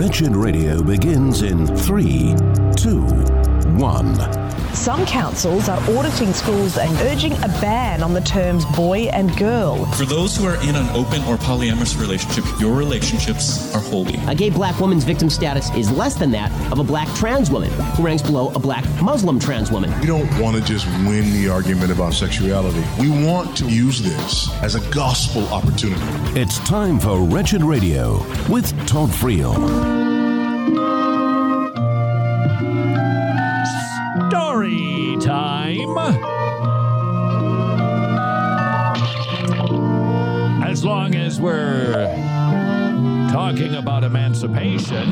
Wretched Radio begins in three, two, one. Some councils are auditing schools and urging a ban on the terms boy and girl. For those who are in an open or polyamorous relationship, your relationships are holy. A gay black woman's victim status is less than that of a black trans woman, who ranks below a black Muslim trans woman. We don't want to just win the argument about sexuality. We want to use this as a gospel opportunity. It's time for Wretched Radio with Todd Friel. Story time. As long as we're talking about emancipation,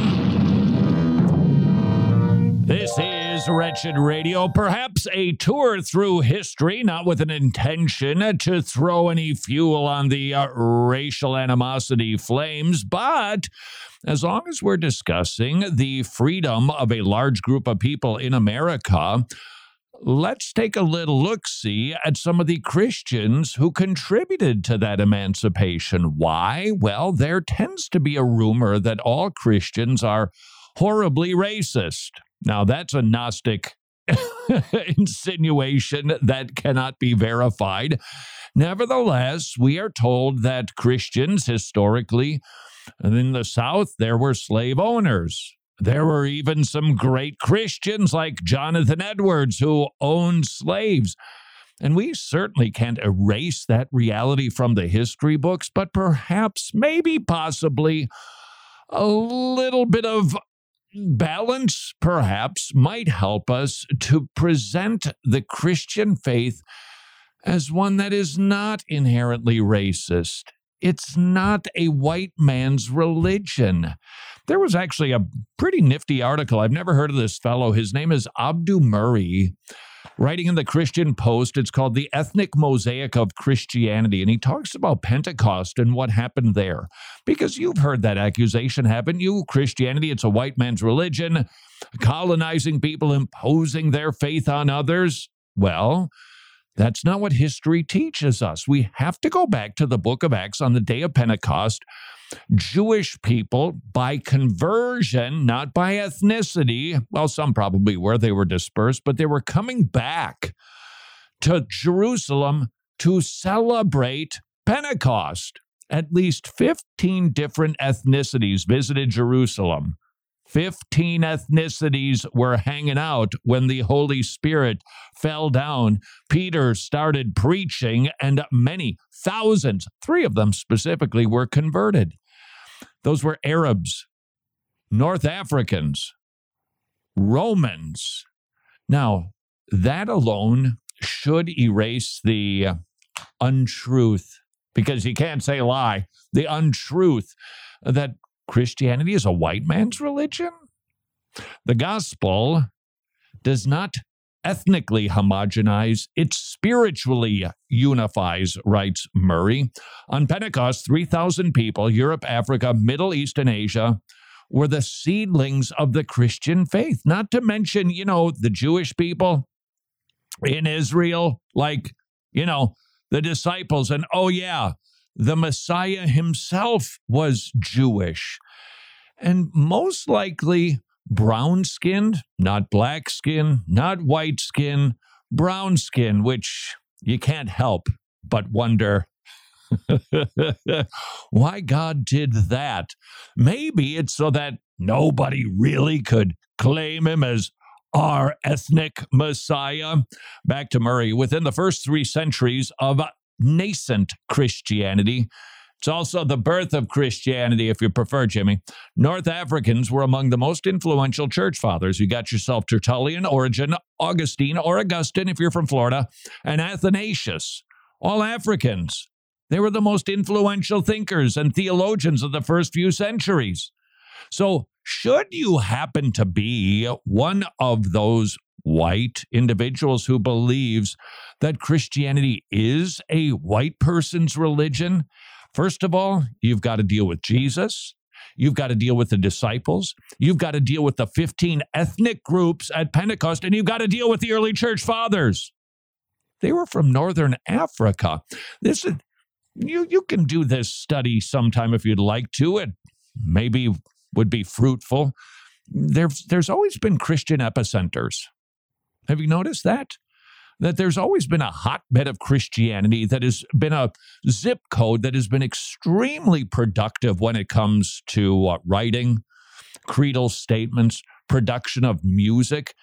this is Wretched Radio, perhaps a tour through history, not with an intention to throw any fuel on the uh, racial animosity flames, but as long as we're discussing the freedom of a large group of people in America, let's take a little look see at some of the Christians who contributed to that emancipation. Why? Well, there tends to be a rumor that all Christians are horribly racist. Now, that's a Gnostic insinuation that cannot be verified. Nevertheless, we are told that Christians historically and in the South, there were slave owners. There were even some great Christians like Jonathan Edwards who owned slaves. And we certainly can't erase that reality from the history books, but perhaps, maybe, possibly, a little bit of balance, perhaps, might help us to present the Christian faith as one that is not inherently racist it's not a white man's religion. There was actually a pretty nifty article. I've never heard of this fellow. His name is Abdu Murray, writing in the Christian Post. It's called The Ethnic Mosaic of Christianity. And he talks about Pentecost and what happened there. Because you've heard that accusation, haven't you? Christianity, it's a white man's religion, colonizing people, imposing their faith on others. Well, that's not what history teaches us. We have to go back to the book of Acts on the day of Pentecost. Jewish people, by conversion, not by ethnicity, well, some probably were, they were dispersed, but they were coming back to Jerusalem to celebrate Pentecost. At least 15 different ethnicities visited Jerusalem. 15 ethnicities were hanging out when the Holy Spirit fell down. Peter started preaching, and many, thousands, three of them specifically, were converted. Those were Arabs, North Africans, Romans. Now, that alone should erase the untruth, because you can't say lie, the untruth that Christianity is a white man's religion? The gospel does not ethnically homogenize, it spiritually unifies, writes Murray. On Pentecost, 3,000 people, Europe, Africa, Middle East, and Asia, were the seedlings of the Christian faith. Not to mention, you know, the Jewish people in Israel, like, you know, the disciples. And oh, yeah, the Messiah himself was Jewish and most likely brown skinned, not black skin, not white skin, brown skin, which you can't help but wonder why God did that. Maybe it's so that nobody really could claim him as our ethnic Messiah. Back to Murray. Within the first three centuries of nascent Christianity. It's also the birth of Christianity, if you prefer, Jimmy. North Africans were among the most influential church fathers. You got yourself Tertullian, Origen, Augustine, or Augustine, if you're from Florida, and Athanasius. All Africans. They were the most influential thinkers and theologians of the first few centuries. So, should you happen to be one of those white individuals who believes that Christianity is a white person's religion, first of all, you've got to deal with Jesus. You've got to deal with the disciples. You've got to deal with the 15 ethnic groups at Pentecost, and you've got to deal with the early church fathers. They were from Northern Africa. This is, you, you can do this study sometime if you'd like to. It maybe would be fruitful. There's, there's always been Christian epicenters. Have you noticed that? That there's always been a hotbed of Christianity that has been a zip code that has been extremely productive when it comes to uh, writing, creedal statements, production of music.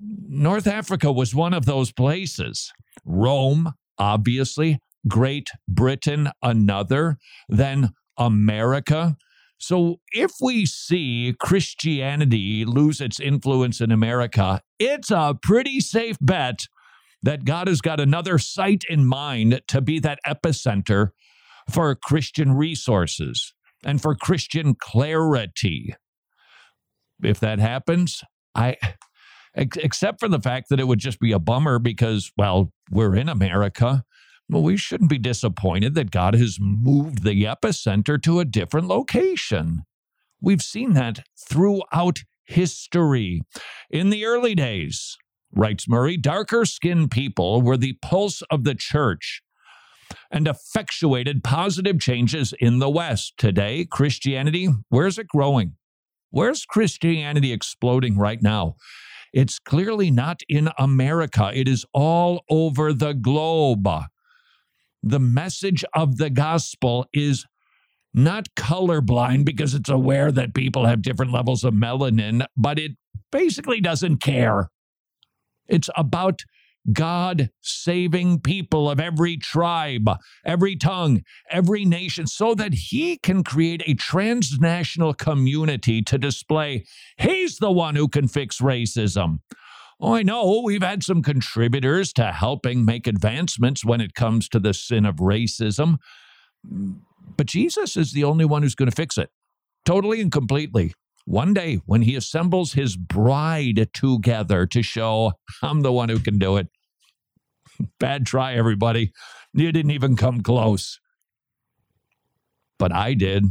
North Africa was one of those places. Rome, obviously, Great Britain, another, then America. So if we see Christianity lose its influence in America, it's a pretty safe bet that God has got another site in mind to be that epicenter for Christian resources and for Christian clarity. If that happens, I except for the fact that it would just be a bummer because well, we're in America well, we shouldn't be disappointed that God has moved the epicenter to a different location. We've seen that throughout history. In the early days, writes Murray, darker skinned people were the pulse of the church and effectuated positive changes in the West. Today, Christianity, where's it growing? Where's Christianity exploding right now? It's clearly not in America. It is all over the globe the message of the gospel is not colorblind because it's aware that people have different levels of melanin, but it basically doesn't care. It's about God saving people of every tribe, every tongue, every nation, so that He can create a transnational community to display He's the one who can fix racism. Oh, I know we've had some contributors to helping make advancements when it comes to the sin of racism, but Jesus is the only one who's going to fix it totally and completely. One day, when he assembles his bride together to show I'm the one who can do it. Bad try, everybody. You didn't even come close. But I did.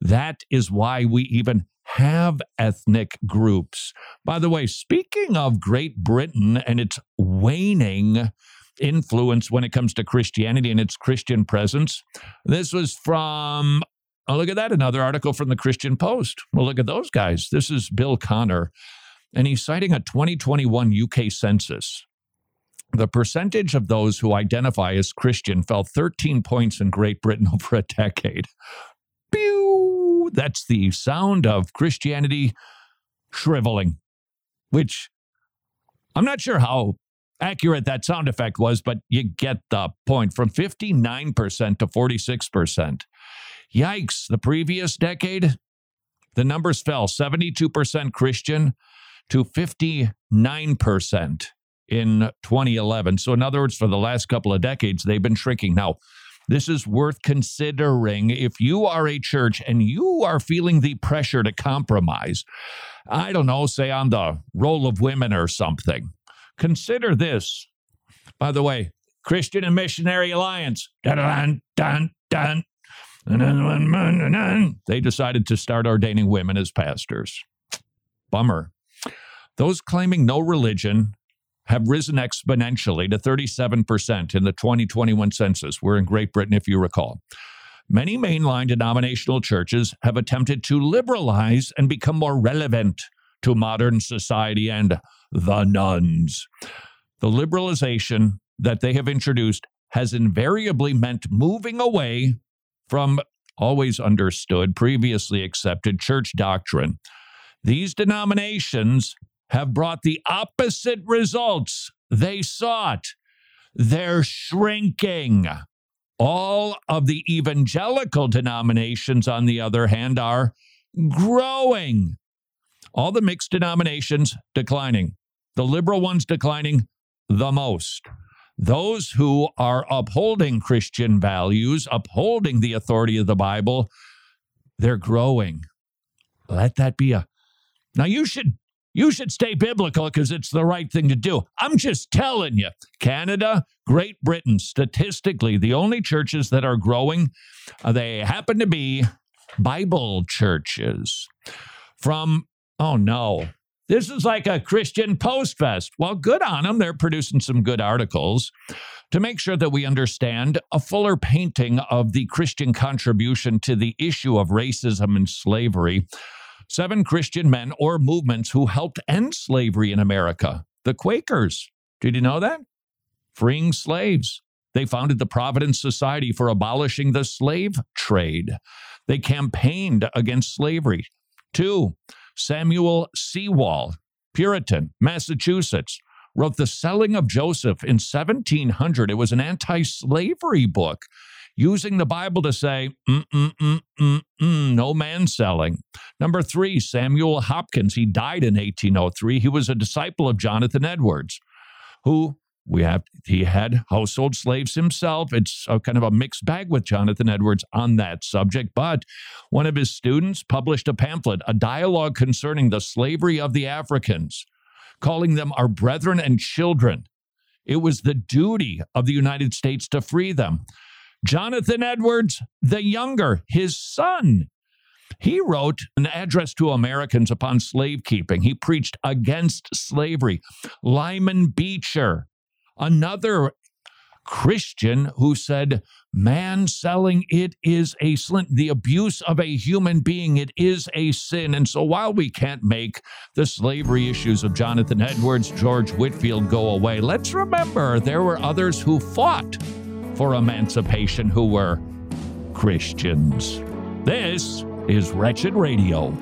That is why we even have ethnic groups. By the way, speaking of Great Britain and its waning influence when it comes to Christianity and its Christian presence, this was from, oh, look at that, another article from the Christian Post. Well, look at those guys. This is Bill Connor, and he's citing a 2021 UK census. The percentage of those who identify as Christian fell 13 points in Great Britain over a decade. That's the sound of Christianity shriveling, which I'm not sure how accurate that sound effect was, but you get the point from 59% to 46%. Yikes, the previous decade, the numbers fell 72% Christian to 59% in 2011. So, in other words, for the last couple of decades, they've been shrinking. Now, this is worth considering if you are a church and you are feeling the pressure to compromise. I don't know, say on the role of women or something. Consider this. By the way, Christian and Missionary Alliance. Dun, dun, dun, they decided to start ordaining women as pastors. Bummer. Those claiming no religion have risen exponentially to 37% in the 2021 census. We're in Great Britain, if you recall. Many mainline denominational churches have attempted to liberalize and become more relevant to modern society and the nuns. The liberalization that they have introduced has invariably meant moving away from always understood, previously accepted church doctrine. These denominations have brought the opposite results they sought. They're shrinking. All of the evangelical denominations, on the other hand, are growing. All the mixed denominations declining. The liberal ones declining the most. Those who are upholding Christian values, upholding the authority of the Bible, they're growing. Let that be a. Now, you should you should stay biblical because it's the right thing to do. I'm just telling you, Canada, Great Britain, statistically, the only churches that are growing, uh, they happen to be Bible churches. From, oh no, this is like a Christian post fest. Well, good on them. They're producing some good articles. To make sure that we understand a fuller painting of the Christian contribution to the issue of racism and slavery, seven Christian men or movements who helped end slavery in America. The Quakers. Did you know that? Freeing slaves. They founded the Providence Society for abolishing the slave trade. They campaigned against slavery. Two, Samuel Sewall, Puritan, Massachusetts, wrote The Selling of Joseph in 1700. It was an anti slavery book using the Bible to say, mm, mm, mm, no man selling. Number three, Samuel Hopkins. He died in 1803. He was a disciple of Jonathan Edwards, who we have he had household slaves himself it's kind of a mixed bag with jonathan edwards on that subject but one of his students published a pamphlet a dialogue concerning the slavery of the africans calling them our brethren and children it was the duty of the united states to free them jonathan edwards the younger his son he wrote an address to Americans upon slave keeping. He preached against slavery. Lyman Beecher, another Christian who said, Man selling it is a sin. The abuse of a human being, it is a sin. And so while we can't make the slavery issues of Jonathan Edwards, George Whitefield go away, let's remember there were others who fought for emancipation who were Christians. This is Wretched Radio.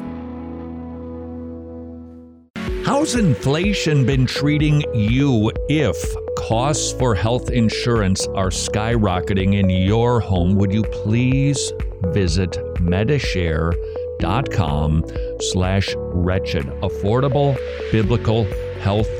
How's inflation been treating you if costs for health insurance are skyrocketing in your home? Would you please visit medishare.com slash wretched. Affordable biblical health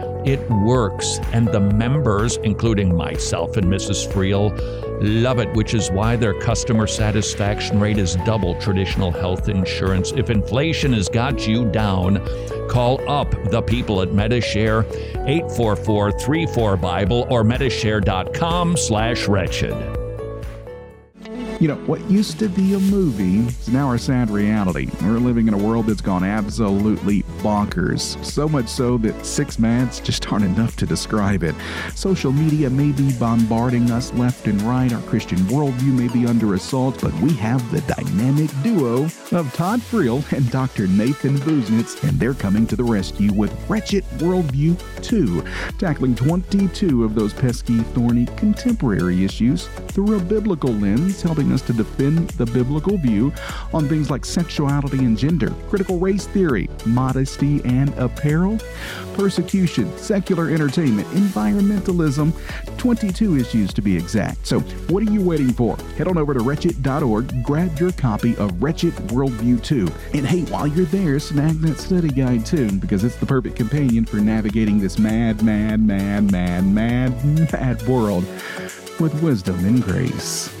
It works, and the members, including myself and Mrs. Friel, love it, which is why their customer satisfaction rate is double traditional health insurance. If inflation has got you down, call up the people at Medishare 844-34 Bible or medishare.com slash wretched. You know, what used to be a movie is now our sad reality. We're living in a world that's gone absolutely bonkers. So much so that six mads just aren't enough to describe it. Social media may be bombarding us left and right. Our Christian worldview may be under assault, but we have the dynamic duo of Todd Friel and Dr. Nathan Busenitz, and they're coming to the rescue with Wretched Worldview 2, tackling 22 of those pesky, thorny, contemporary issues through a biblical lens, helping us to defend the biblical view on things like sexuality and gender, critical race theory, modesty and apparel, persecution, secular entertainment, environmentalism, 22 issues to be exact. So, what are you waiting for? Head on over to wretched.org, grab your copy of Wretched Worldview 2. And hey, while you're there, snag that study guide too, because it's the perfect companion for navigating this mad, mad, mad, mad, mad, mad world with wisdom and grace.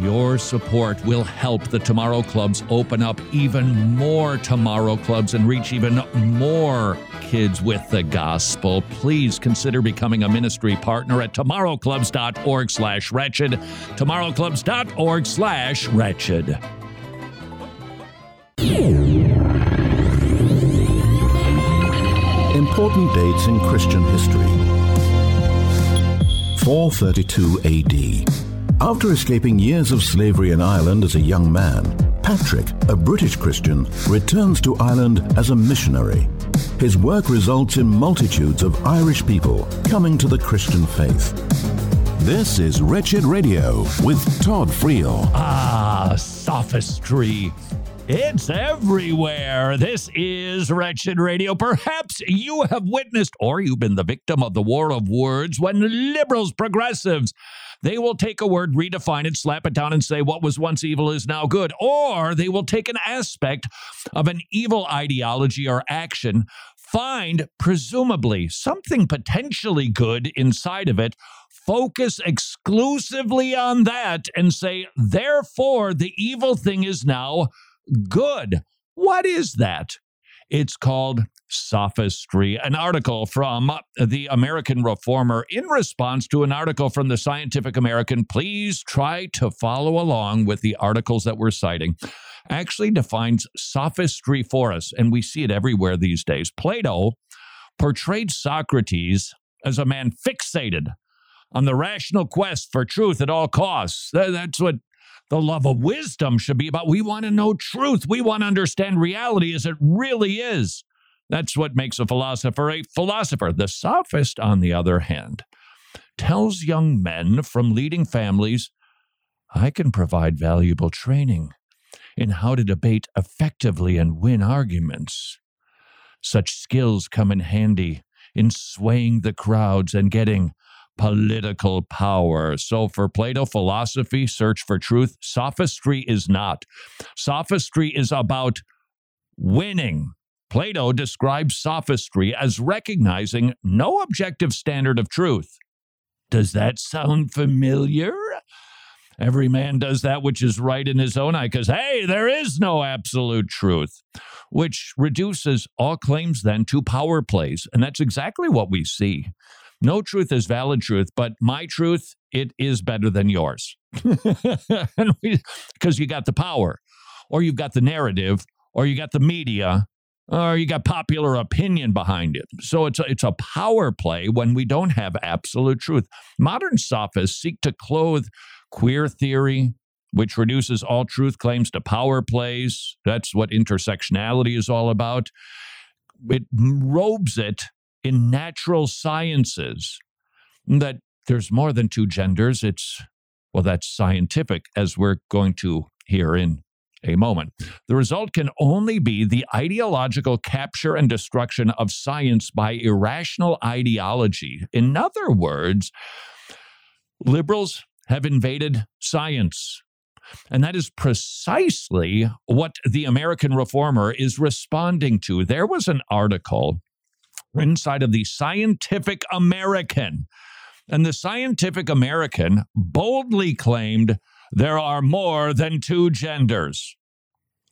Your support will help the Tomorrow Clubs open up even more Tomorrow Clubs and reach even more kids with the gospel. Please consider becoming a ministry partner at tomorrowclubs.org slash wretched. Tomorrowclubs.org slash wretched. Important dates in Christian history. 432 AD. After escaping years of slavery in Ireland as a young man, Patrick, a British Christian, returns to Ireland as a missionary. His work results in multitudes of Irish people coming to the Christian faith. This is Wretched Radio with Todd Friel. Ah, sophistry. It's everywhere. This is Wretched Radio. Perhaps you have witnessed or you've been the victim of the war of words when liberals, progressives, they will take a word, redefine it, slap it down, and say what was once evil is now good. Or they will take an aspect of an evil ideology or action, find presumably something potentially good inside of it, focus exclusively on that, and say, therefore, the evil thing is now good. What is that? It's called sophistry. An article from the American Reformer in response to an article from the Scientific American. Please try to follow along with the articles that we're citing. Actually defines sophistry for us, and we see it everywhere these days. Plato portrayed Socrates as a man fixated on the rational quest for truth at all costs. That's what the love of wisdom should be about. We want to know truth. We want to understand reality as it really is. That's what makes a philosopher a philosopher. The sophist, on the other hand, tells young men from leading families I can provide valuable training in how to debate effectively and win arguments. Such skills come in handy in swaying the crowds and getting political power. So, for Plato, philosophy, search for truth, sophistry is not. Sophistry is about winning. Plato describes sophistry as recognizing no objective standard of truth. Does that sound familiar? Every man does that which is right in his own eye, because, hey, there is no absolute truth, which reduces all claims then to power plays. And that's exactly what we see. No truth is valid truth, but my truth, it is better than yours. Because you got the power, or you've got the narrative, or you got the media, or you got popular opinion behind it. So it's a, it's a power play when we don't have absolute truth. Modern sophists seek to clothe queer theory, which reduces all truth claims to power plays. That's what intersectionality is all about. It robes it in natural sciences that there's more than two genders. It's, well, that's scientific, as we're going to hear in a moment. The result can only be the ideological capture and destruction of science by irrational ideology. In other words, liberals have invaded science. And that is precisely what the American Reformer is responding to. There was an article inside of the Scientific American. And the Scientific American boldly claimed there are more than two genders.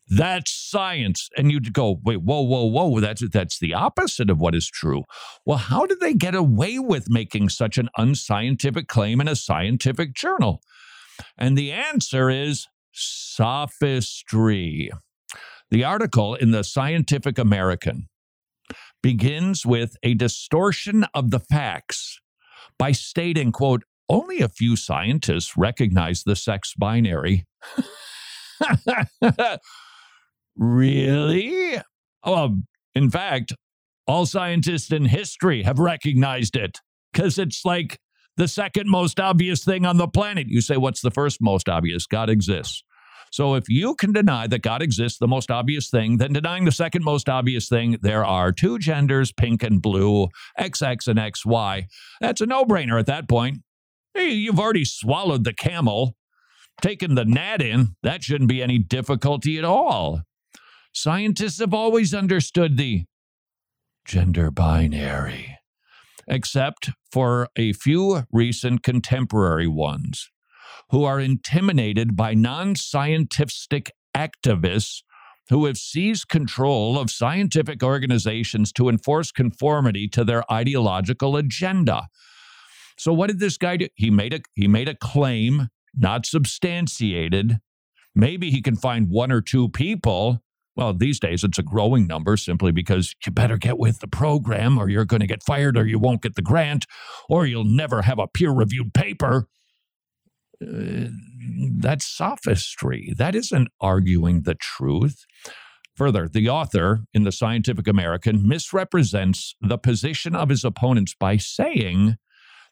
That's science. And you'd go, wait, whoa, whoa, whoa, that's, that's the opposite of what is true. Well, how did they get away with making such an unscientific claim in a scientific journal? And the answer is sophistry. The article in the Scientific American begins with a distortion of the facts by stating, quote, only a few scientists recognize the sex binary. really? Well, in fact, all scientists in history have recognized it because it's like the second most obvious thing on the planet. You say, what's the first most obvious? God exists. So if you can deny that God exists, the most obvious thing, then denying the second most obvious thing, there are two genders, pink and blue, XX and XY. That's a no brainer at that point. Hey, you've already swallowed the camel, taken the gnat in. That shouldn't be any difficulty at all. Scientists have always understood the gender binary, except for a few recent contemporary ones who are intimidated by non scientific activists who have seized control of scientific organizations to enforce conformity to their ideological agenda. So what did this guy do? He made a he made a claim not substantiated. Maybe he can find one or two people. Well, these days it's a growing number simply because you better get with the program or you're going to get fired or you won't get the grant or you'll never have a peer reviewed paper. Uh, that's sophistry. That isn't arguing the truth. Further, the author in the Scientific American misrepresents the position of his opponents by saying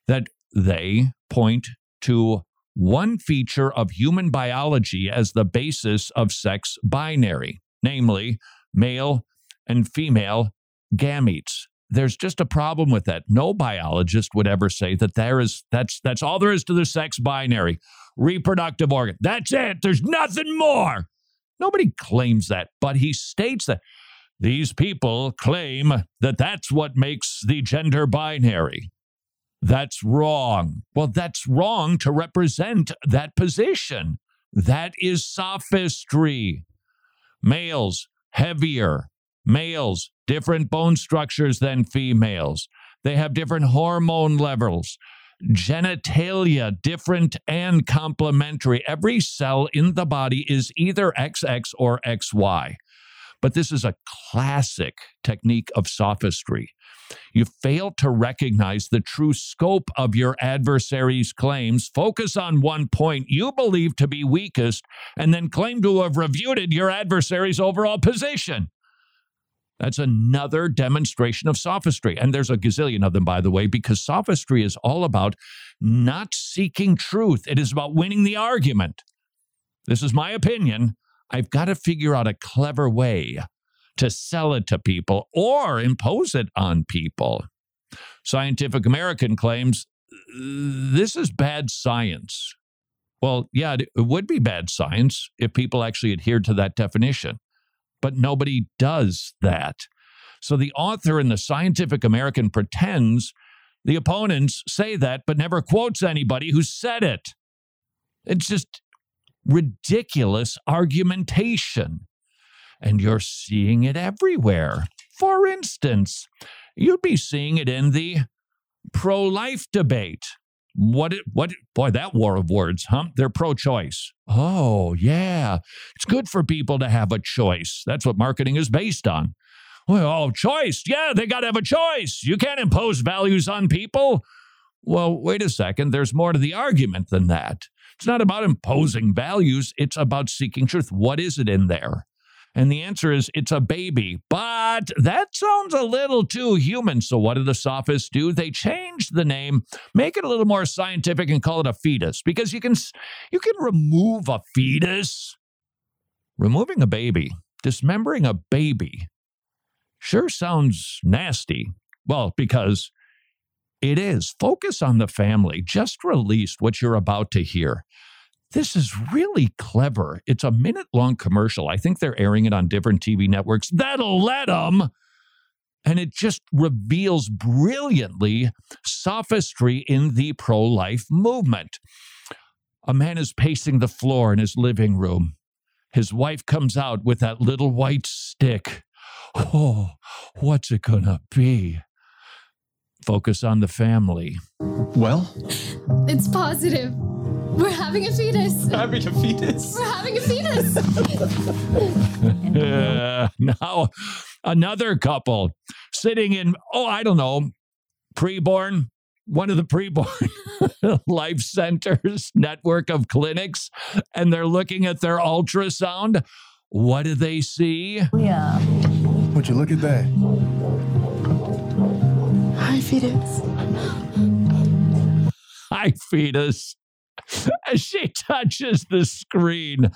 that they point to one feature of human biology as the basis of sex binary, namely male and female gametes. There's just a problem with that. No biologist would ever say that there is that's that's all there is to the sex binary, reproductive organ. That's it. There's nothing more. Nobody claims that, but he states that these people claim that that's what makes the gender binary. That's wrong. Well, that's wrong to represent that position. That is sophistry. Males, heavier. Males, different bone structures than females. They have different hormone levels genitalia different and complementary. Every cell in the body is either XX or XY. But this is a classic technique of sophistry. You fail to recognize the true scope of your adversary's claims, focus on one point you believe to be weakest, and then claim to have refuted your adversary's overall position. That's another demonstration of sophistry. And there's a gazillion of them, by the way, because sophistry is all about not seeking truth, it is about winning the argument. This is my opinion. I've got to figure out a clever way to sell it to people or impose it on people. Scientific American claims this is bad science. Well, yeah, it would be bad science if people actually adhered to that definition but nobody does that. So the author in the Scientific American pretends the opponents say that, but never quotes anybody who said it. It's just ridiculous argumentation. And you're seeing it everywhere. For instance, you'd be seeing it in the pro life debate. What it, what boy that war of words, huh? They're pro-choice. Oh, yeah. It's good for people to have a choice. That's what marketing is based on. Well, oh, choice. Yeah, they got to have a choice. You can't impose values on people. Well, wait a second. There's more to the argument than that. It's not about imposing values, it's about seeking truth. What is it in there? And the answer is it's a baby. But that sounds a little too human. So what do the sophists do? They change the name, make it a little more scientific and call it a fetus because you can you can remove a fetus. Removing a baby, dismembering a baby sure sounds nasty. Well, because it is. Focus on the family. Just released what you're about to hear. This is really clever. It's a minute long commercial. I think they're airing it on different TV networks. That'll let them. And it just reveals brilliantly sophistry in the pro life movement. A man is pacing the floor in his living room. His wife comes out with that little white stick. Oh, what's it gonna be? Focus on the family. Well, it's positive. We're having a fetus. Having a fetus. We're having a fetus. uh, now, another couple sitting in, oh, I don't know, preborn, one of the preborn life centers network of clinics, and they're looking at their ultrasound. What do they see? Yeah. Would you look at that? Hi, fetus. Hi, fetus. as she touches the screen.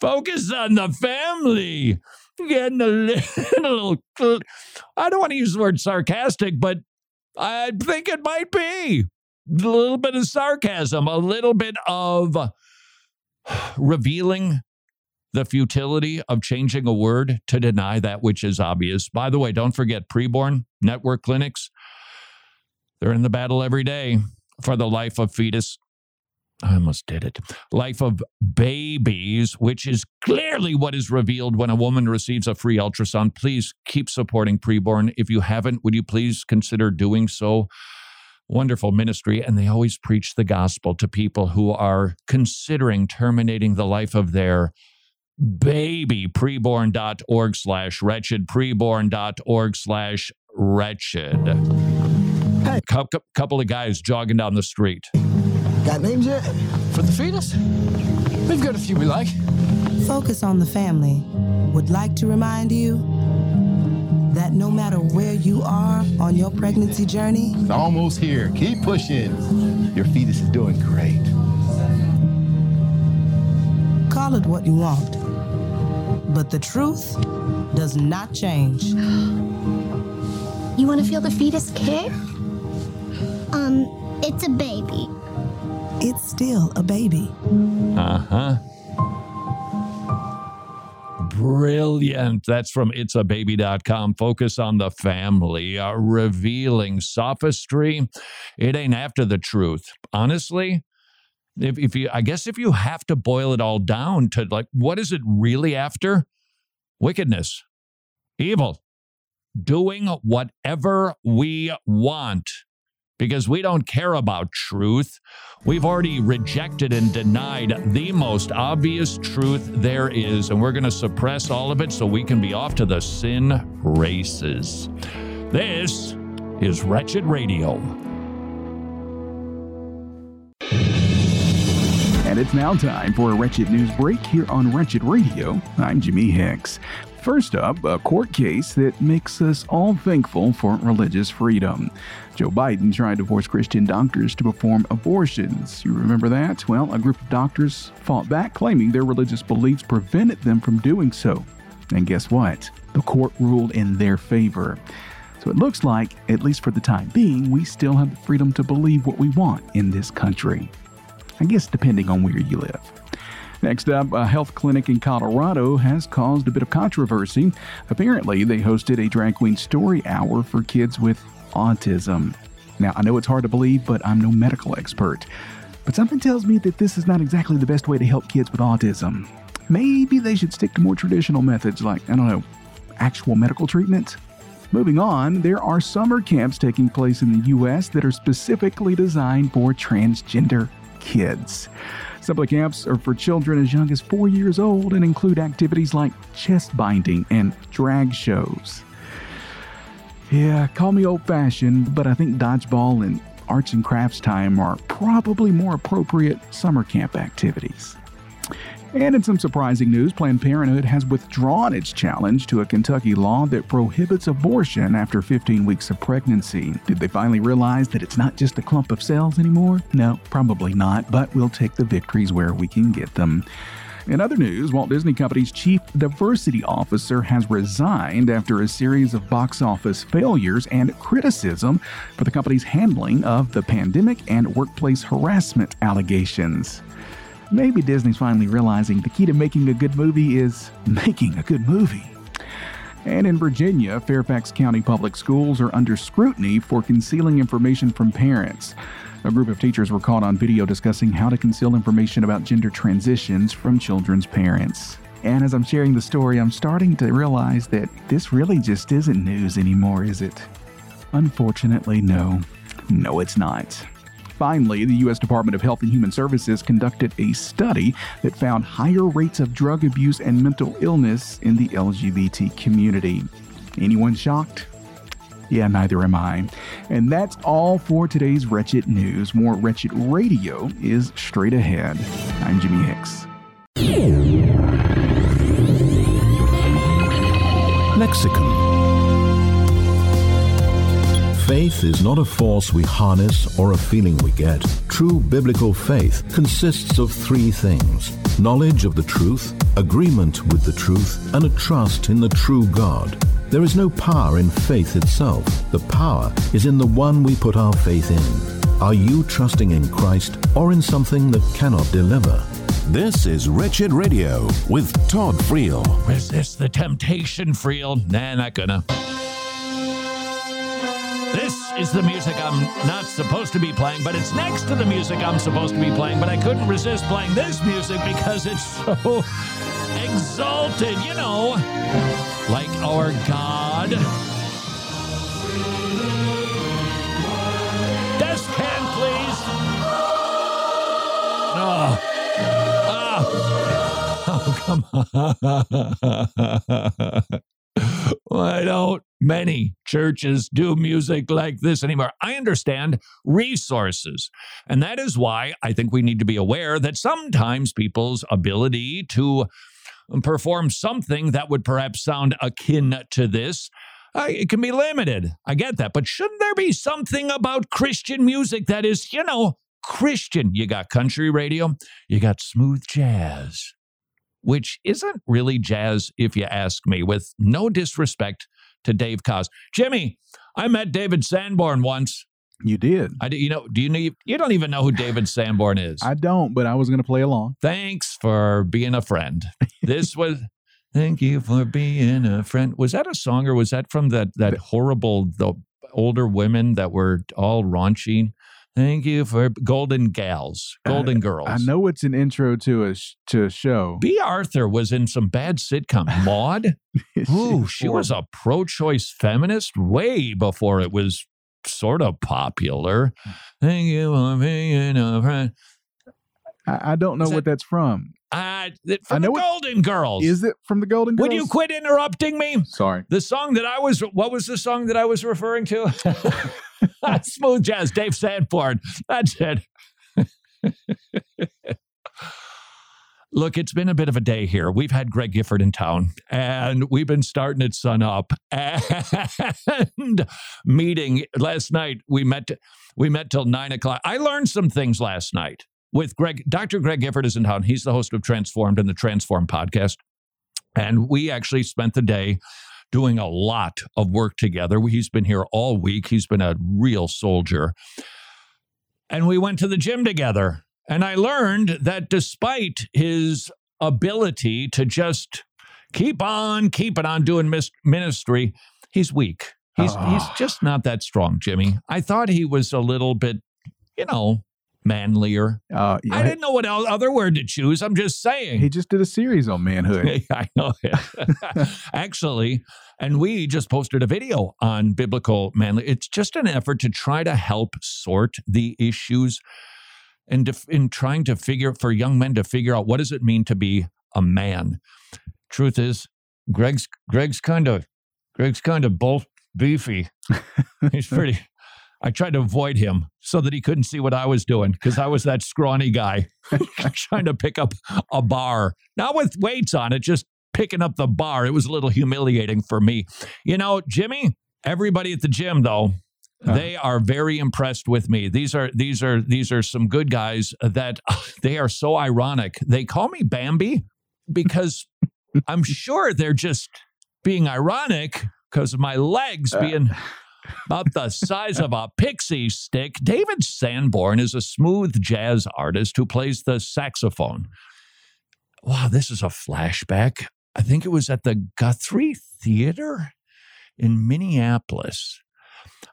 Focus on the family. Getting a little, I don't want to use the word sarcastic, but I think it might be a little bit of sarcasm, a little bit of revealing the futility of changing a word to deny that which is obvious. By the way, don't forget preborn network clinics. They're in the battle every day for the life of fetus I almost did it. Life of babies, which is clearly what is revealed when a woman receives a free ultrasound. Please keep supporting preborn. If you haven't, would you please consider doing so? Wonderful ministry. And they always preach the gospel to people who are considering terminating the life of their baby. Preborn.org slash wretched. Preborn.org slash wretched. Hey. Couple of guys jogging down the street. Got names yet? For the fetus? We've got a few we like. Focus on the family would like to remind you that no matter where you are on your pregnancy journey, It's almost here. Keep pushing. Your fetus is doing great. call it what you want. But the truth does not change. You want to feel the fetus kick? Um, it's a baby. It's still a baby. Uh huh. Brilliant. That's from it'sababy.com. Focus on the family, uh, revealing sophistry. It ain't after the truth. Honestly, if, if you, I guess if you have to boil it all down to like, what is it really after? Wickedness, evil, doing whatever we want because we don't care about truth. We've already rejected and denied the most obvious truth there is, and we're going to suppress all of it so we can be off to the sin races. This is Wretched Radio. And it's now time for a Wretched News Break here on Wretched Radio. I'm Jimmy Hicks. First up, a court case that makes us all thankful for religious freedom. Joe Biden tried to force Christian doctors to perform abortions. You remember that? Well, a group of doctors fought back, claiming their religious beliefs prevented them from doing so. And guess what? The court ruled in their favor. So it looks like, at least for the time being, we still have the freedom to believe what we want in this country. I guess depending on where you live. Next up, a health clinic in Colorado has caused a bit of controversy. Apparently, they hosted a drag queen story hour for kids with autism. Now, I know it's hard to believe, but I'm no medical expert. But something tells me that this is not exactly the best way to help kids with autism. Maybe they should stick to more traditional methods like, I don't know, actual medical treatment. Moving on, there are summer camps taking place in the U.S. that are specifically designed for transgender kids. Some of the camps are for children as young as four years old and include activities like chest binding and drag shows. Yeah, call me old fashioned, but I think dodgeball and arts and crafts time are probably more appropriate summer camp activities. And in some surprising news, Planned Parenthood has withdrawn its challenge to a Kentucky law that prohibits abortion after 15 weeks of pregnancy. Did they finally realize that it's not just a clump of cells anymore? No, probably not, but we'll take the victories where we can get them. In other news, Walt Disney Company's chief diversity officer has resigned after a series of box office failures and criticism for the company's handling of the pandemic and workplace harassment allegations. Maybe Disney's finally realizing the key to making a good movie is making a good movie. And in Virginia, Fairfax County Public Schools are under scrutiny for concealing information from parents. A group of teachers were caught on video discussing how to conceal information about gender transitions from children's parents. And as I'm sharing the story, I'm starting to realize that this really just isn't news anymore, is it? Unfortunately, no. No, it's not. Finally, the U.S. Department of Health and Human Services conducted a study that found higher rates of drug abuse and mental illness in the LGBT community. Anyone shocked? Yeah, neither am I. And that's all for today's Wretched News. More Wretched Radio is straight ahead. I'm Jimmy Hicks. Lexicon. Faith is not a force we harness or a feeling we get. True biblical faith consists of three things knowledge of the truth, agreement with the truth, and a trust in the true God. There is no power in faith itself. The power is in the one we put our faith in. Are you trusting in Christ or in something that cannot deliver? This is Wretched Radio with Todd Friel. Resist the temptation, Friel. Nah, not gonna. This is the music I'm not supposed to be playing, but it's next to the music I'm supposed to be playing. But I couldn't resist playing this music because it's so exalted, you know, like our God. Desk can, please. Oh. Oh. Oh, come on. Why don't many churches do music like this anymore? I understand resources. And that is why I think we need to be aware that sometimes people's ability to perform something that would perhaps sound akin to this, uh, it can be limited. I get that. But shouldn't there be something about Christian music that is, you know, Christian? You got country radio, you got smooth jazz, which isn't really jazz, if you ask me, with no disrespect to Dave Koz. Jimmy, I met David Sanborn once. You did. I do, you know, do you know you don't even know who David Sanborn is? I don't, but I was going to play along. Thanks for being a friend. This was Thank you for being a friend. Was that a song or was that from that that horrible the older women that were all raunchy? Thank you for Golden Gals, Golden I, Girls. I know it's an intro to a sh- to a show. Bea Arthur was in some bad sitcom. Maude, ooh, she was a pro-choice feminist way before it was sort of popular. Thank you for being a friend. I, I don't know what that- that's from. Uh, from I know the it- Golden Girls. Is it from the Golden Girls? Would you quit interrupting me? Sorry. The song that I was, what was the song that I was referring to? Smooth Jazz, Dave Sanborn. That's it. Look, it's been a bit of a day here. We've had Greg Gifford in town, and we've been starting at sun up. And meeting last night, we met. We met till nine o'clock. I learned some things last night with Greg. Dr. Greg Gifford is in town. He's the host of Transformed and the Transform podcast, and we actually spent the day doing a lot of work together. He's been here all week. He's been a real soldier. And we went to the gym together. And I learned that despite his ability to just keep on keeping on doing ministry, he's weak. He's he's just not that strong, Jimmy. I thought he was a little bit, you know, manlier. Uh, I didn't know what other word to choose. I'm just saying. He just did a series on manhood. I know. Actually, and we just posted a video on biblical manly. It's just an effort to try to help sort the issues and def- in trying to figure for young men to figure out what does it mean to be a man. Truth is, Greg's Greg's kind of Greg's kind of both beefy. He's pretty. I tried to avoid him so that he couldn't see what I was doing because I was that scrawny guy trying to pick up a bar, not with weights on it, just picking up the bar. It was a little humiliating for me. You know, Jimmy, everybody at the gym, though, Uh-huh. they are very impressed with me. These are these are these are some good guys that they are so ironic. They call me Bambi because I'm sure they're just being ironic because of my legs uh. being about the size of a pixie stick. David Sanborn is a smooth jazz artist who plays the saxophone. Wow, this is a flashback. I think it was at the Guthrie Theater in Minneapolis.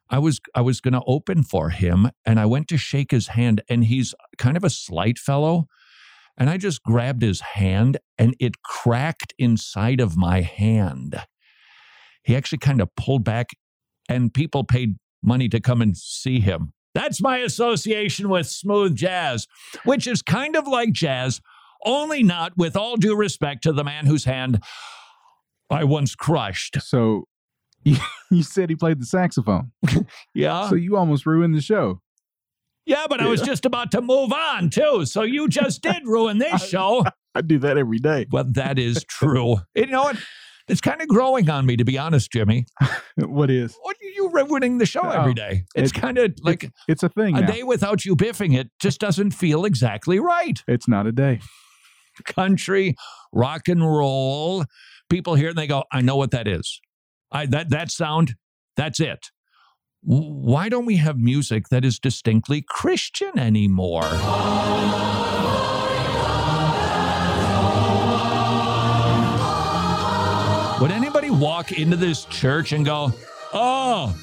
I was I was going to open for him and I went to shake his hand and he's kind of a slight fellow and I just grabbed his hand and it cracked inside of my hand. He actually kind of pulled back and people paid money to come and see him. That's my association with smooth jazz, which is kind of like jazz, only not with all due respect to the man whose hand I once crushed. So you, you said he played the saxophone. Yeah. So you almost ruined the show. Yeah, but I was just about to move on too. So you just did ruin this show. I do that every day. But that is true. You know what? It's kind of growing on me, to be honest, Jimmy. What is? What are you ruining the show every Oh, day? It's it- kind of like It's a thing. a now. day without you biffing it just doesn't feel exactly right. It's not a day. Country, rock and roll. People hear and they go, I know what that is. I that that sound, that's it. Why don't we have music that is distinctly Christian anymore? Would anybody walk into this church and go, Oh,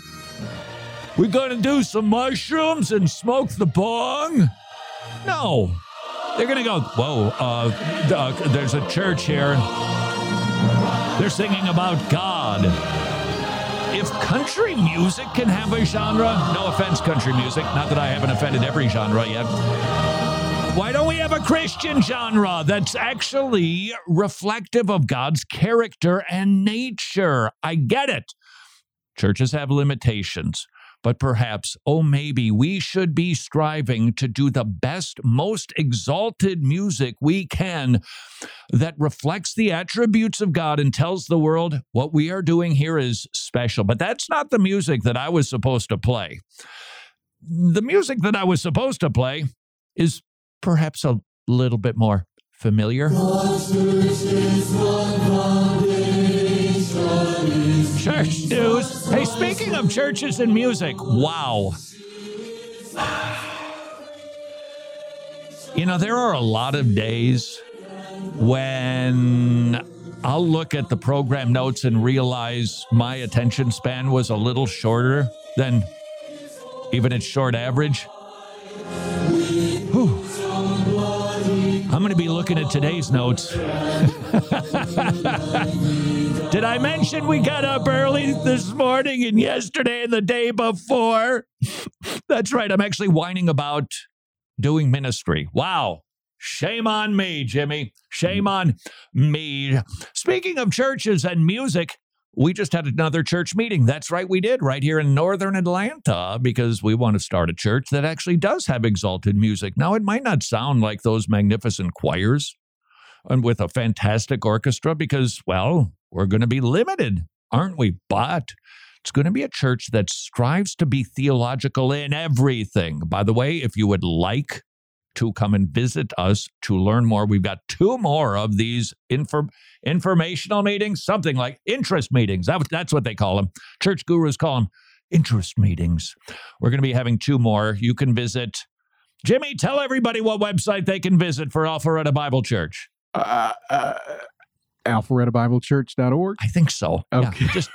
we're going to do some mushrooms and smoke the bong? No. They're going to go, Whoa, uh, uh, there's a church here. They're singing about God. If country music can have a genre, no offense, country music, not that I haven't offended every genre yet. Why don't we have a Christian genre that's actually reflective of God's character and nature? I get it. Churches have limitations, but perhaps, oh, maybe we should be striving to do the best, most exalted music we can that reflects the attributes of God and tells the world what we are doing here is special. But that's not the music that I was supposed to play. The music that I was supposed to play is perhaps a little bit more familiar. Church news. Hey, speaking of churches and music, wow. You know, there are a lot of days when I'll look at the program notes and realize my attention span was a little shorter than even its short average. Whew. I'm going to be looking at today's notes. Did I mention we got up early this morning and yesterday and the day before? That's right. I'm actually whining about doing ministry. Wow. Shame on me, Jimmy. Shame on me. Speaking of churches and music, we just had another church meeting. That's right, we did right here in northern Atlanta because we want to start a church that actually does have exalted music. Now, it might not sound like those magnificent choirs and with a fantastic orchestra because, well, we're going to be limited, aren't we? But it's going to be a church that strives to be theological in everything. By the way, if you would like to come and visit us to learn more. We've got two more of these inform- informational meetings, something like interest meetings. That, that's what they call them. Church gurus call them interest meetings. We're going to be having two more. You can visit. Jimmy, tell everybody what website they can visit for Alpharetta Bible Church. Uh, uh, alpharettabiblechurch.org? I think so. Okay. Yeah, just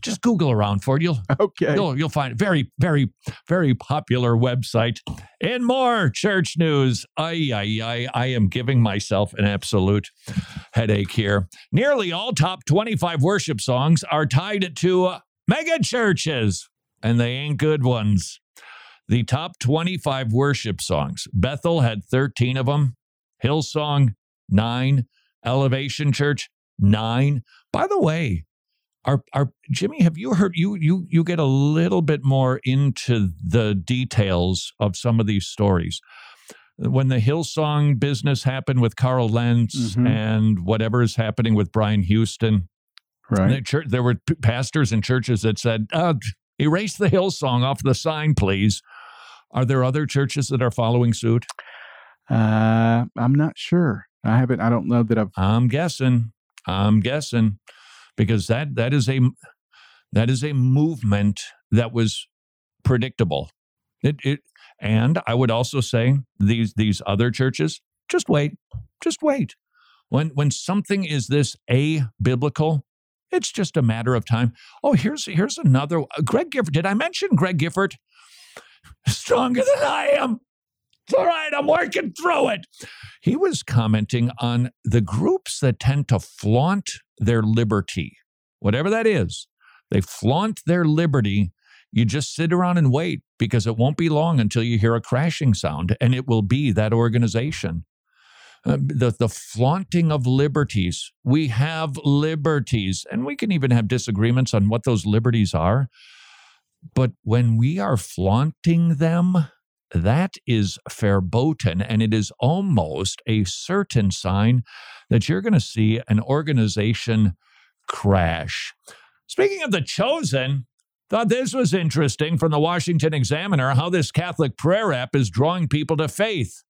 just Google around for it. You'll okay. You'll you'll find it. very very very popular website. And more church news. I I I I am giving myself an absolute headache here. Nearly all top 25 worship songs are tied to mega churches, and they ain't good ones. The top 25 worship songs. Bethel had 13 of them. Hillsong, nine. Elevation Church, nine. By the way, our, our Jimmy, have you heard you you you get a little bit more into the details of some of these stories? When the Hillsong business happened with Carl Lentz Mhm. and whatever is happening with Brian Houston, Right. the church, there were p- pastors and churches that said, uh, "Erase the Hillsong off the sign, please." Are there other churches that are following suit? Uh, I'm not sure. I haven't. I don't know that I've. I'm guessing. I'm guessing because that that is a that is a movement that was predictable. It it and I would also say these these other churches just wait, just wait. When when something is this a biblical, it's just a matter of time. Oh, here's here's another Greg Gifford. Did I mention Greg Gifford? Stronger than I am. It's all right. I'm working through it. He was commenting on the groups that tend to flaunt their liberty, whatever that is. They flaunt their liberty. You just sit around and wait because it won't be long until you hear a crashing sound, and it will be that organization. Uh, the, the flaunting of liberties. We have liberties, and we can even have disagreements on what those liberties are. But when we are flaunting them, that is verboten, and it is almost a certain sign that you're going to see an organization crash. Speaking of the chosen, thought this was interesting from the Washington Examiner how this Catholic prayer app is drawing people to faith.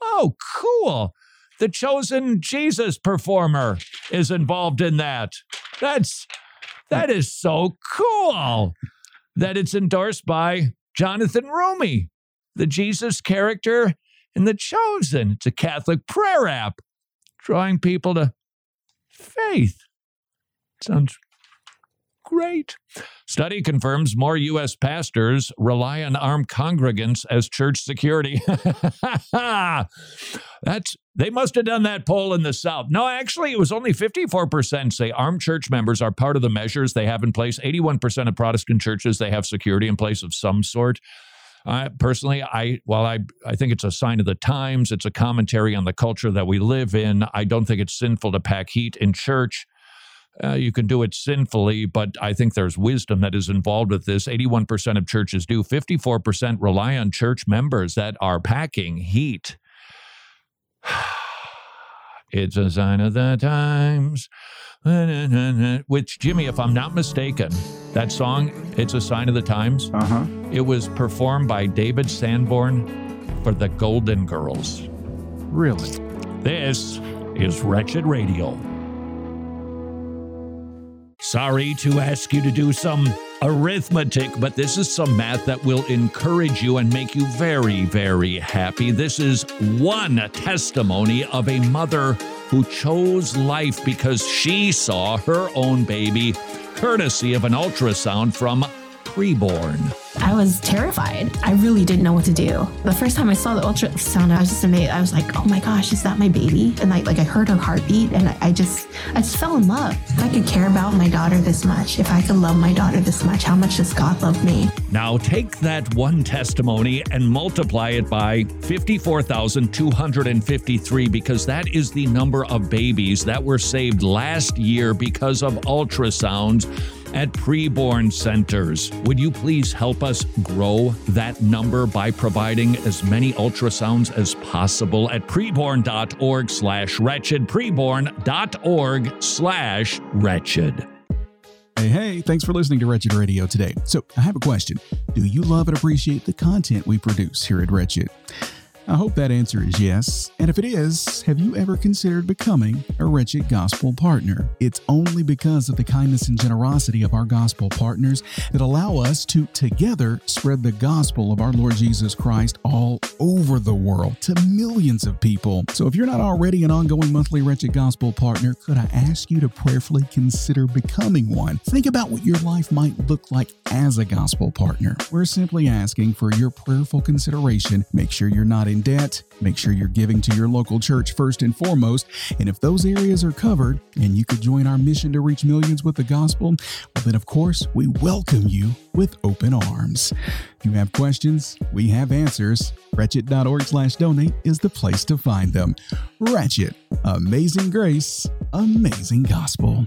Oh, cool. The chosen Jesus performer is involved in that. That's that is so cool that it's endorsed by Jonathan Roumie, the Jesus character in The Chosen. It's a Catholic prayer app drawing people to faith. Sounds great. Study confirms more U.S. pastors rely on armed congregants as church security. That's they must have done that poll in the South. No, actually, it was only 54% say armed church members are part of the measures they have in place. 81% of Protestant churches they have security in place of some sort. I personally, I while I I think it's a sign of the times, it's a commentary on the culture that we live in. I don't think it's sinful to pack heat in church. Uh, you can do it sinfully, but I think there's wisdom that is involved with this. 81% of churches do. 54% rely on church members that are packing heat. it's a sign of the times. Which, Jimmy, if I'm not mistaken, that song, It's a Sign of the Times, uh-huh. it was performed by David Sanborn for the Golden Girls. Really? This is Wretched Radio. Sorry to ask you to do some arithmetic, but this is some math that will encourage you and make you very, very happy. This is one testimony of a mother who chose life because she saw her own baby, courtesy of an ultrasound from preborn. I was terrified. I really didn't know what to do. The first time I saw the ultrasound, I was just amazed. I was like, "Oh my gosh, is that my baby?" And I like I heard her heartbeat, and I, I just I just fell in love. If I could care about my daughter this much, if I could love my daughter this much, how much does God love me? Now take that one testimony and multiply it by 54,253 because that is the number of babies that were saved last year because of ultrasounds at preborn centers. Would you please help us grow that number by providing as many ultrasounds as possible at preborn.org slash wretched, preborn.org slash wretched. Hey, hey, thanks for listening to Wretched Radio today. So, I have a question. Do you love and appreciate the content we produce here at Wretched? I hope that answer is yes. And if it is, have you ever considered becoming a Wretched Gospel partner? It's only because of the kindness and generosity of our gospel partners that allow us to together spread the gospel of our Lord Jesus Christ all over the world to millions of people. So if you're not already an ongoing monthly Wretched Gospel partner, could I ask you to prayerfully consider becoming one? Think about what your life might look like as a gospel partner. We're simply asking for your prayerful consideration. Make sure you're not in debt. Make sure you're giving to your local church first and foremost. And if those areas are covered and you could join our mission to reach millions with the gospel, well, then of course, we welcome you with open arms. If you have questions, we have answers. Wretched.org slash donate is the place to find them. Wretched, amazing grace, amazing gospel.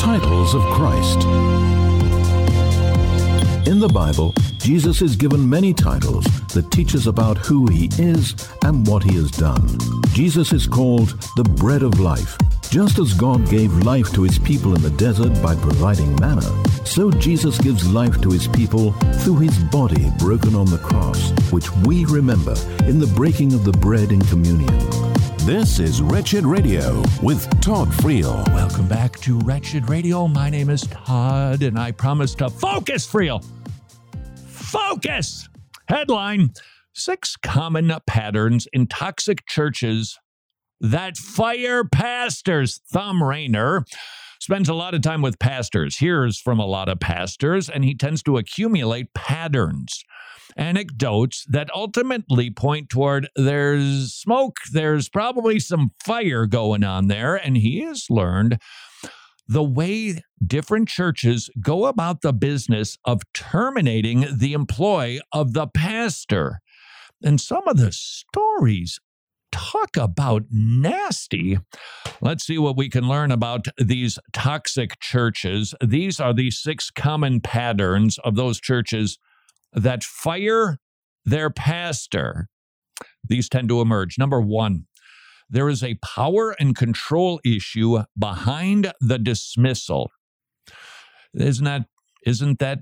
Titles of Christ. In the Bible, Jesus is given many titles that teach us about who he is and what he has done. Jesus is called the bread of life. Just as God gave life to his people in the desert by providing manna, so Jesus gives life to his people through his body broken on the cross, which we remember in the breaking of the bread in communion. This is Wretched Radio with Todd Friel. Welcome back to Wretched Radio. My name is Todd, and I promise to focus, Friel. Focus! Headline Six common patterns in toxic churches that fire pastors. Thom Rainer spends a lot of time with pastors, hears from a lot of pastors, and he tends to accumulate patterns anecdotes that ultimately point toward there's smoke, there's probably some fire going on there. And he has learned the way different churches go about the business of terminating the employ of the pastor. And some of the stories talk about nasty. Let's see what we can learn about these toxic churches. These are the six common patterns of those churches that fire their pastor. These tend to emerge. Number one, There is a power and control issue behind the dismissal. Isn't that isn't that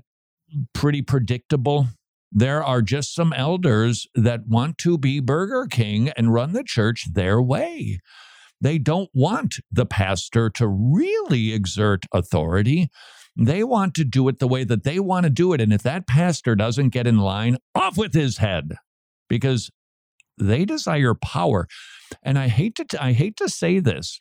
pretty predictable? There are just some elders that want to be Burger King and run the church their way. They don't want the pastor to really exert authority. They want to do it the way that they want to do it. And if that pastor doesn't get in line, off with his head because they desire power. And I hate to, t- I hate to say this,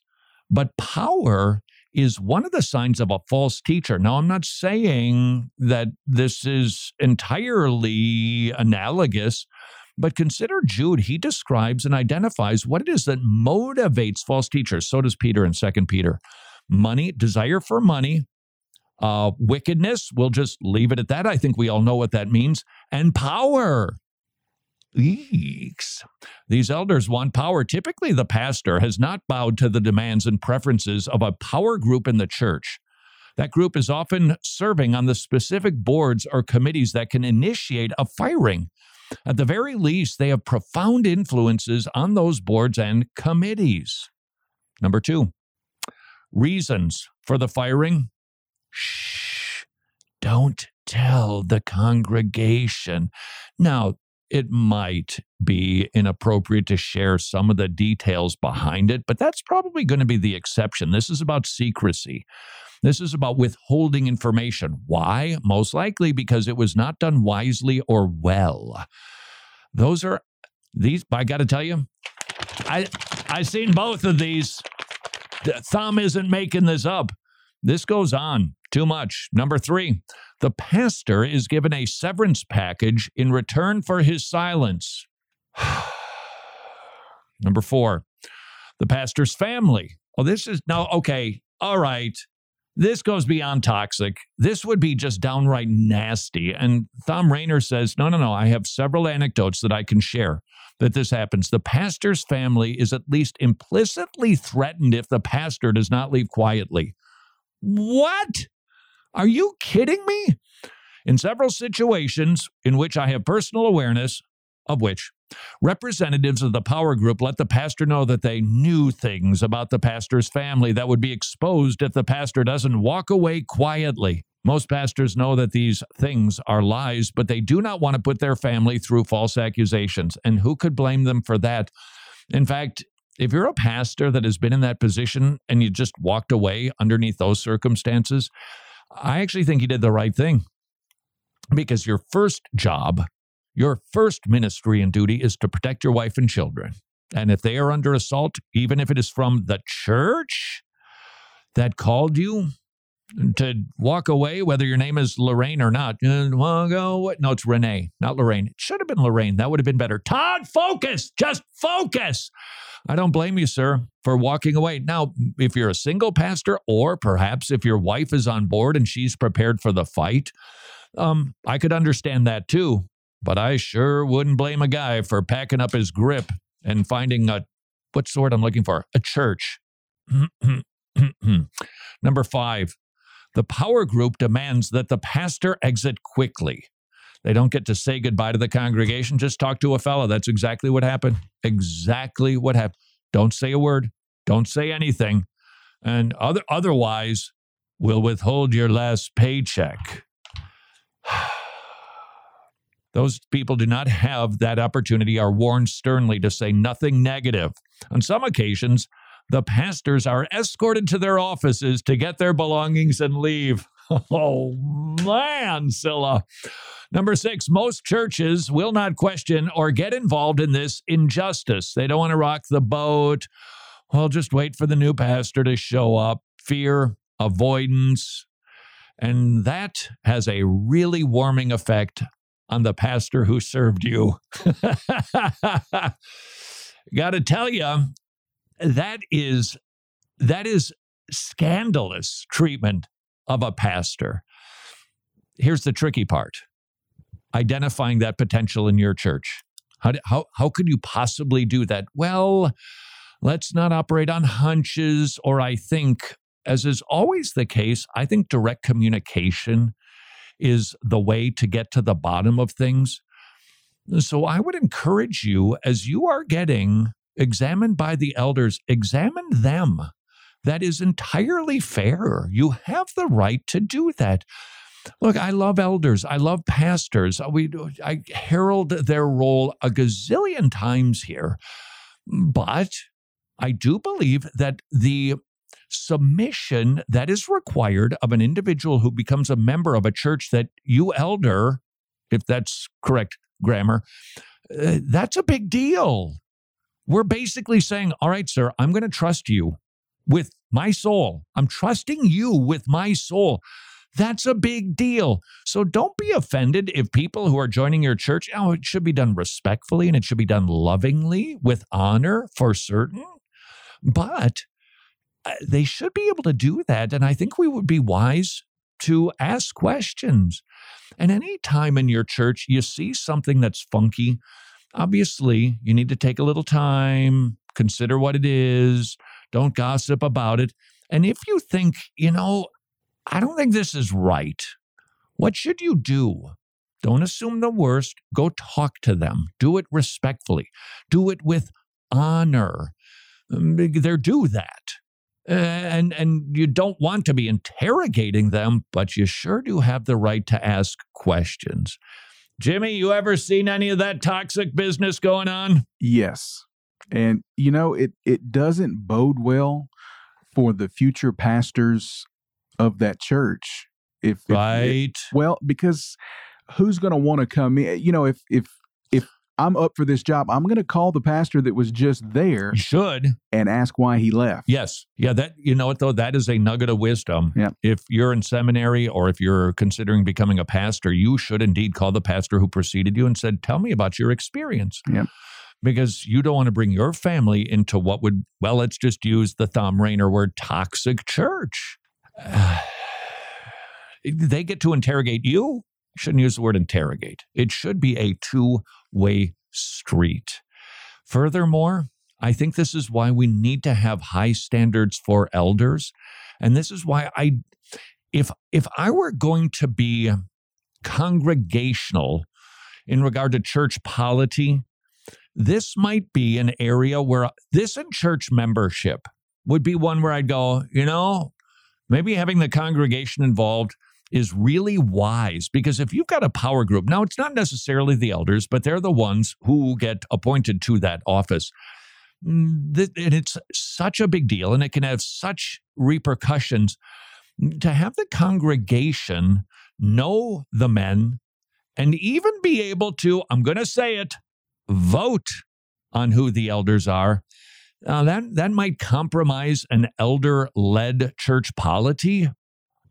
but power is one of the signs of a false teacher. Now, I'm not saying that this is entirely analogous, but consider Jude. He describes and identifies what it is that motivates false teachers. So does Peter in Second Peter. Money, desire for money, uh, wickedness, we'll just leave it at that. I think we all know what that means, and power. Eeks. These elders want power. Typically, the pastor has not bowed to the demands and preferences of a power group in the church. That group is often serving on the specific boards or committees that can initiate a firing. At the very least, they have profound influences on those boards and committees. Number two, reasons for the firing. Shh, don't tell the congregation. Now, it might be inappropriate to share some of the details behind it, but that's probably going to be the exception. This is about secrecy. This is about withholding information. Why? Most likely because it was not done wisely or well. Those are these, I got to tell you, I I've seen both of these. The Thom isn't making this up. This goes on too much. Number three, the pastor is given a severance package in return for his silence. Number four, the pastor's family. Oh, this is now okay. All right. This goes beyond toxic. This would be just downright nasty. And Thom Rainer says, no, no, no. I have several anecdotes that I can share that this happens. The pastor's family is at least implicitly threatened if the pastor does not leave quietly. What? Are you kidding me? In several situations in which I have personal awareness, of which representatives of the power group let the pastor know that they knew things about the pastor's family that would be exposed if the pastor doesn't walk away quietly. Most pastors know that these things are lies, but they do not want to put their family through false accusations. And who could blame them for that? In fact, if you're a pastor that has been in that position and you just walked away underneath those circumstances, I actually think you did the right thing because your first job, your first ministry and duty is to protect your wife and children. And if they are under assault, even if it is from the church that called you to walk away, whether your name is Lorraine or not, what? No, it's Renee, not Lorraine. It should have been Lorraine. That would have been better. Todd, focus. Just focus. I don't blame you, sir, for walking away. Now, if you're a single pastor, or perhaps if your wife is on board and she's prepared for the fight, um, I could understand that too. But I sure wouldn't blame a guy for packing up his grip and finding a what sort I'm looking for? A church. Number five, the power group demands that the pastor exit quickly. They don't get to say goodbye to the congregation. Just talk to a fellow. That's exactly what happened. Exactly what happened. Don't say a word. Don't say anything. And other, otherwise, we'll withhold your last paycheck. Those people do not have that opportunity, are warned sternly to say nothing negative. On some occasions, the pastors are escorted to their offices to get their belongings and leave. Oh, man, Scylla. Number six, most churches will not question or get involved in this injustice. They don't want to rock the boat. Well, just wait for the new pastor to show up. Fear, avoidance. And that has a really warming effect on the pastor who served you. Got to tell you, that is that is scandalous treatment of a pastor. Here's the tricky part identifying that potential in your church. How, how, how could you possibly do that? Well, let's not operate on hunches, or I think, as is always the case, I think direct communication is the way to get to the bottom of things. So I would encourage you as you are getting examined by the elders, examine them. That is entirely fair. You have the right to do that. Look, I love elders. I love pastors. We, I herald their role a gazillion times here. But I do believe that the submission that is required of an individual who becomes a member of a church that you elder, if that's correct grammar, uh, that's a big deal. We're basically saying, all right, sir, I'm going to trust you with my soul. I'm trusting you with my soul. That's a big deal. So don't be offended if people who are joining your church, oh, it should be done respectfully and it should be done lovingly with honor for certain. But uh, they should be able to do that. And I think we would be wise to ask questions. And any time in your church you see something that's funky, obviously you need to take a little time, consider what it is, don't gossip about it. And if you think, you know, I don't think this is right, what should you do? Don't assume the worst. Go talk to them. Do it respectfully. Do it with honor. Um, they're due that. And, and you don't want to be interrogating them, but you sure do have the right to ask questions. Jimmy, you ever seen any of that toxic business going on? Yes. And you know, it it doesn't bode well for the future pastors of that church. If, if right, if, well, because who's going to want to come in? You know, if if if I'm up for this job, I'm going to call the pastor that was just there. You should and ask why he left. Yes, yeah. That you know what though, that is a nugget of wisdom. Yeah. If you're in seminary or if you're considering becoming a pastor, you should indeed call the pastor who preceded you and said, "Tell me about your experience." Yeah because you don't want to bring your family into what would, well, let's just use the Thom Rainer word toxic church. they get to interrogate you. Shouldn't use the word interrogate. It should be a two way street. Furthermore, I think this is why we need to have high standards for elders. And this is why I, if, if I were going to be congregational in regard to church polity, this might be an area where this and church membership would be one where I'd go, you know, maybe having the congregation involved is really wise because if you've got a power group, now it's not necessarily the elders, but they're the ones who get appointed to that office. Mm, and it's such a big deal and it can have such repercussions to have the congregation know the men and even be able to, I'm going to say it, vote on who the elders are. Uh, that, that might compromise an elder led church polity,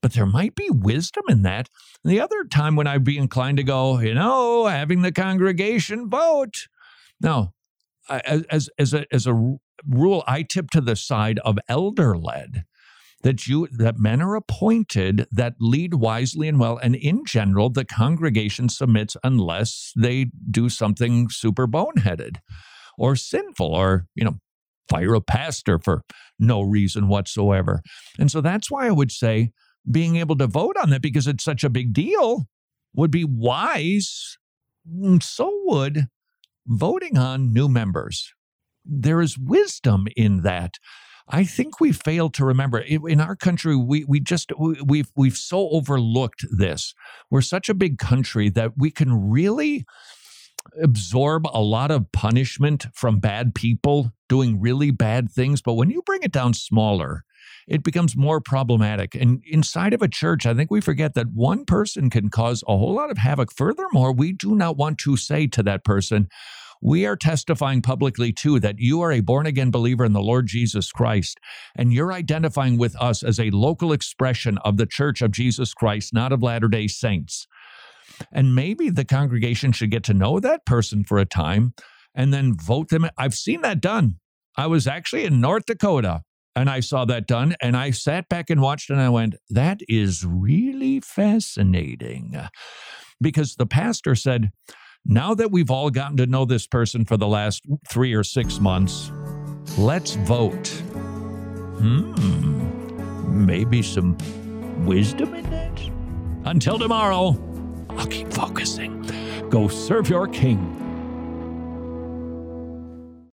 but there might be wisdom in that. The other time when I'd be inclined to go, you know, having the congregation vote. No, as, as, a, as a rule, I tip to the side of elder led that you that men are appointed that lead wisely and well and in general the congregation submits unless they do something super boneheaded or sinful or you know fire a pastor for no reason whatsoever. And so that's why i would say being able to vote on that because it's such a big deal would be wise so would voting on new members. There is wisdom in that I think we fail to remember in our country. We we just we've we've so overlooked this. We're such a big country that we can really absorb a lot of punishment from bad people doing really bad things. But when you bring it down smaller, it becomes more problematic. And inside of a church, I think we forget that one person can cause a whole lot of havoc. Furthermore, we do not want to say to that person, we are testifying publicly too that you are a born again believer in the Lord Jesus Christ, and you're identifying with us as a local expression of the Church of Jesus Christ, not of Latter day Saints. And maybe the congregation should get to know that person for a time and then vote them. I've seen that done. I was actually in North Dakota and I saw that done and I sat back and watched and I went, that is really fascinating. Because the pastor said, now that we've all gotten to know this person for the last three or six months, let's vote. Hmm, maybe some wisdom in that? Until tomorrow, I'll keep focusing. Go serve your king